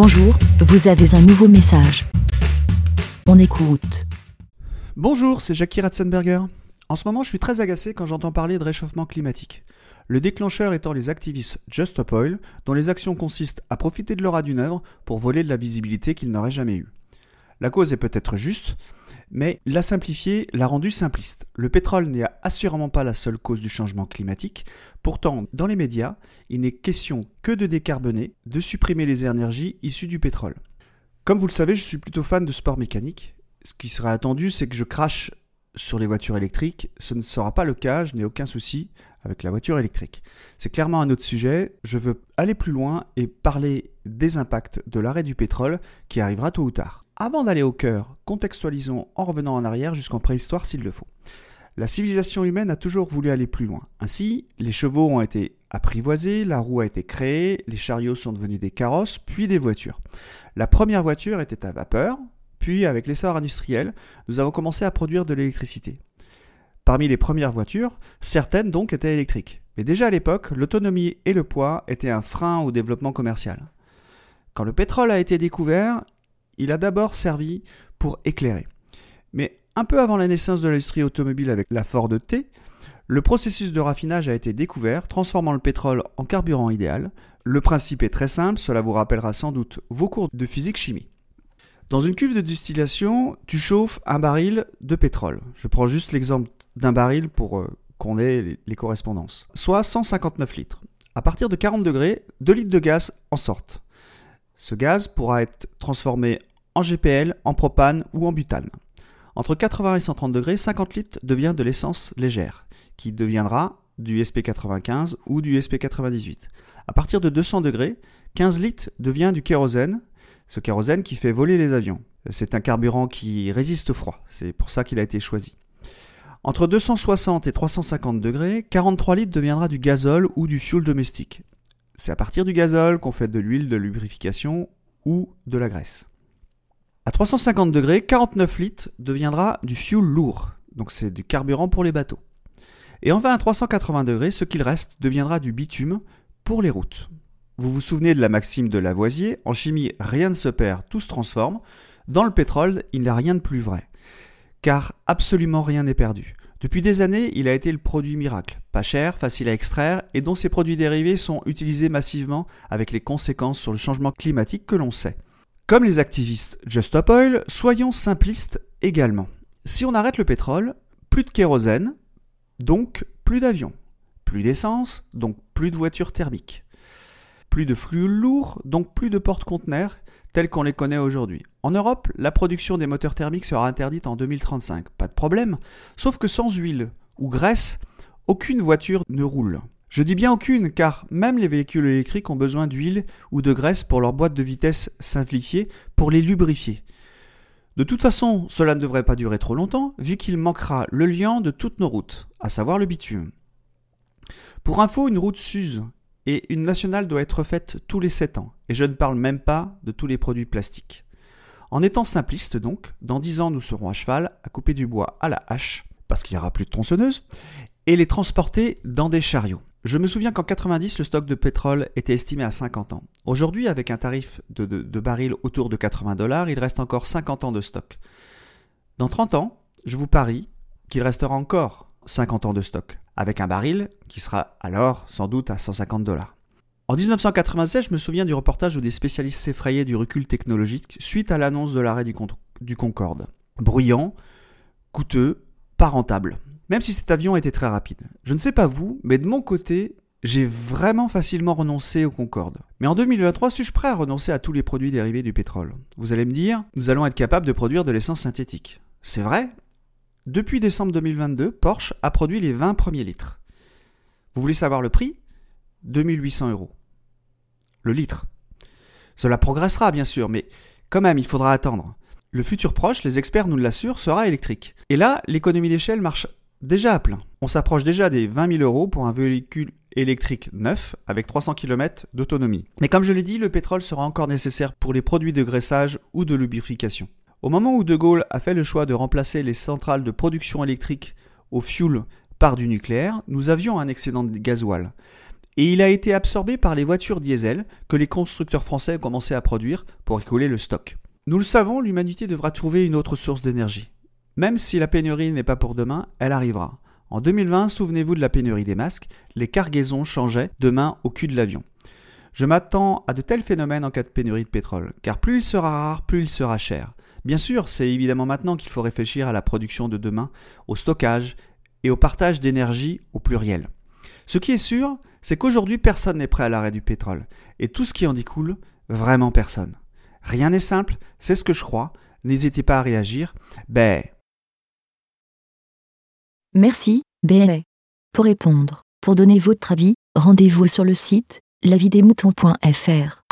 Bonjour, vous avez un nouveau message. On écoute. Bonjour, c'est Jackie Ratzenberger. En ce moment, je suis très agacé quand j'entends parler de réchauffement climatique. Le déclencheur étant les activistes Just Stop Oil, dont les actions consistent à profiter de l'aura d'une œuvre pour voler de la visibilité qu'ils n'auraient jamais eue. La cause est peut-être juste, mais la simplifier l'a rendue simpliste. Le pétrole n'est assurément pas la seule cause du changement climatique. Pourtant, dans les médias, il n'est question que de décarboner, de supprimer les énergies issues du pétrole. Comme vous le savez, je suis plutôt fan de sport mécanique. Ce qui serait attendu, c'est que je crache sur les voitures électriques. Ce ne sera pas le cas, je n'ai aucun souci avec la voiture électrique. C'est clairement un autre sujet. Je veux aller plus loin et parler des impacts de l'arrêt du pétrole qui arrivera tôt ou tard. Avant d'aller au cœur, contextualisons en revenant en arrière jusqu'en préhistoire s'il le faut. La civilisation humaine a toujours voulu aller plus loin. Ainsi, les chevaux ont été apprivoisés, la roue a été créée, les chariots sont devenus des carrosses, puis des voitures. La première voiture était à vapeur, puis avec l'essor industriel, nous avons commencé à produire de l'électricité. Parmi les premières voitures, certaines donc étaient électriques. Mais déjà à l'époque, l'autonomie et le poids étaient un frein au développement commercial. Quand le pétrole a été découvert, il a d'abord servi pour éclairer. Mais un peu avant la naissance de l'industrie automobile avec la Ford T, le processus de raffinage a été découvert, transformant le pétrole en carburant idéal. Le principe est très simple, cela vous rappellera sans doute vos cours de physique-chimie. Dans une cuve de distillation, tu chauffes un baril de pétrole. Je prends juste l'exemple d'un baril pour euh, qu'on ait les correspondances. Soit 159 litres. À partir de 40 degrés, 2 litres de gaz en sortent. Ce gaz pourra être transformé en GPL, en propane ou en butane. Entre 80 et 130 degrés, 50 litres devient de l'essence légère, qui deviendra du SP95 ou du SP98. À partir de 200 degrés, 15 litres devient du kérosène, ce kérosène qui fait voler les avions. C'est un carburant qui résiste au froid, c'est pour ça qu'il a été choisi. Entre 260 et 350 degrés, 43 litres deviendra du gazole ou du fuel domestique. C'est à partir du gazole qu'on fait de l'huile de lubrification ou de la graisse. À 350 degrés, 49 litres deviendra du fuel lourd, donc c'est du carburant pour les bateaux. Et enfin à 380 degrés, ce qu'il reste deviendra du bitume pour les routes. Vous vous souvenez de la maxime de Lavoisier, en chimie rien ne se perd, tout se transforme. Dans le pétrole, il n'y a rien de plus vrai. Car absolument rien n'est perdu. Depuis des années, il a été le produit miracle, pas cher, facile à extraire et dont ses produits dérivés sont utilisés massivement avec les conséquences sur le changement climatique que l'on sait. Comme les activistes Just Stop Oil, soyons simplistes également. Si on arrête le pétrole, plus de kérosène, donc plus d'avions. Plus d'essence, donc plus de voitures thermiques. Plus de flux lourds, donc plus de porte-conteneurs tels qu'on les connaît aujourd'hui. En Europe, la production des moteurs thermiques sera interdite en 2035. Pas de problème, sauf que sans huile ou graisse, aucune voiture ne roule. Je dis bien aucune, car même les véhicules électriques ont besoin d'huile ou de graisse pour leur boîte de vitesse simplifiée pour les lubrifier. De toute façon, cela ne devrait pas durer trop longtemps, vu qu'il manquera le liant de toutes nos routes, à savoir le bitume. Pour info, une route s'use, et une nationale doit être faite tous les 7 ans, et je ne parle même pas de tous les produits plastiques. En étant simpliste donc, dans 10 ans nous serons à cheval, à couper du bois à la hache, parce qu'il n'y aura plus de tronçonneuse, et les transporter dans des chariots. Je me souviens qu'en 90, le stock de pétrole était estimé à 50 ans. Aujourd'hui, avec un tarif de, de, baril autour de 80 dollars, il reste encore 50 ans de stock. Dans 30 ans, je vous parie qu'il restera encore 50 ans de stock, avec un baril qui sera alors sans doute à 150 dollars. En 1996, je me souviens du reportage où des spécialistes s'effrayaient du recul technologique suite à l'annonce de l'arrêt du, du Concorde. Bruyant, coûteux, pas rentable même si cet avion était très rapide. Je ne sais pas vous, mais de mon côté, j'ai vraiment facilement renoncé au Concorde. Mais en 2023, suis-je prêt à renoncer à tous les produits dérivés du pétrole? Vous allez me dire, nous allons être capables de produire de l'essence synthétique. C'est vrai? Depuis décembre 2022, Porsche a produit les 20 premiers litres. Vous voulez savoir le prix? 2800 euros. Le litre. Cela progressera bien sûr, mais quand même, il faudra attendre. Le futur proche, les experts nous l'assurent, sera électrique. Et là, l'économie d'échelle marche déjà à plein. On s'approche déjà des 20 000 euros pour un véhicule électrique neuf avec 300 km d'autonomie. Mais comme je l'ai dit, le pétrole sera encore nécessaire pour les produits de graissage ou de lubrification. Au moment où De Gaulle a fait le choix de remplacer les centrales de production électrique au fuel par du nucléaire, nous avions un excédent de gasoil. et il a été absorbé par les voitures diesel que les constructeurs français ont commencé à produire pour écouler le stock. Nous le savons, l'humanité devra trouver une autre source d'énergie. Même si la pénurie n'est pas pour demain, elle arrivera. En 2020, souvenez-vous de la pénurie des masques, les cargaisons changeaient de main au cul de l'avion. Je m'attends à de tels phénomènes en cas de pénurie de pétrole, car plus il sera rare, plus il sera cher. Bien sûr, c'est évidemment maintenant qu'il faut réfléchir à la production de demain, au stockage et au partage d'énergie au pluriel. Ce qui est sûr, c'est qu'aujourd'hui personne n'est prêt à l'arrêt du pétrole, et tout ce qui en découle, vraiment personne. Rien n'est simple, c'est ce que je crois, n'hésitez pas à réagir. Ben. Merci, BLA. Pour répondre, pour donner votre avis, rendez-vous sur le site lavidemouton.fr.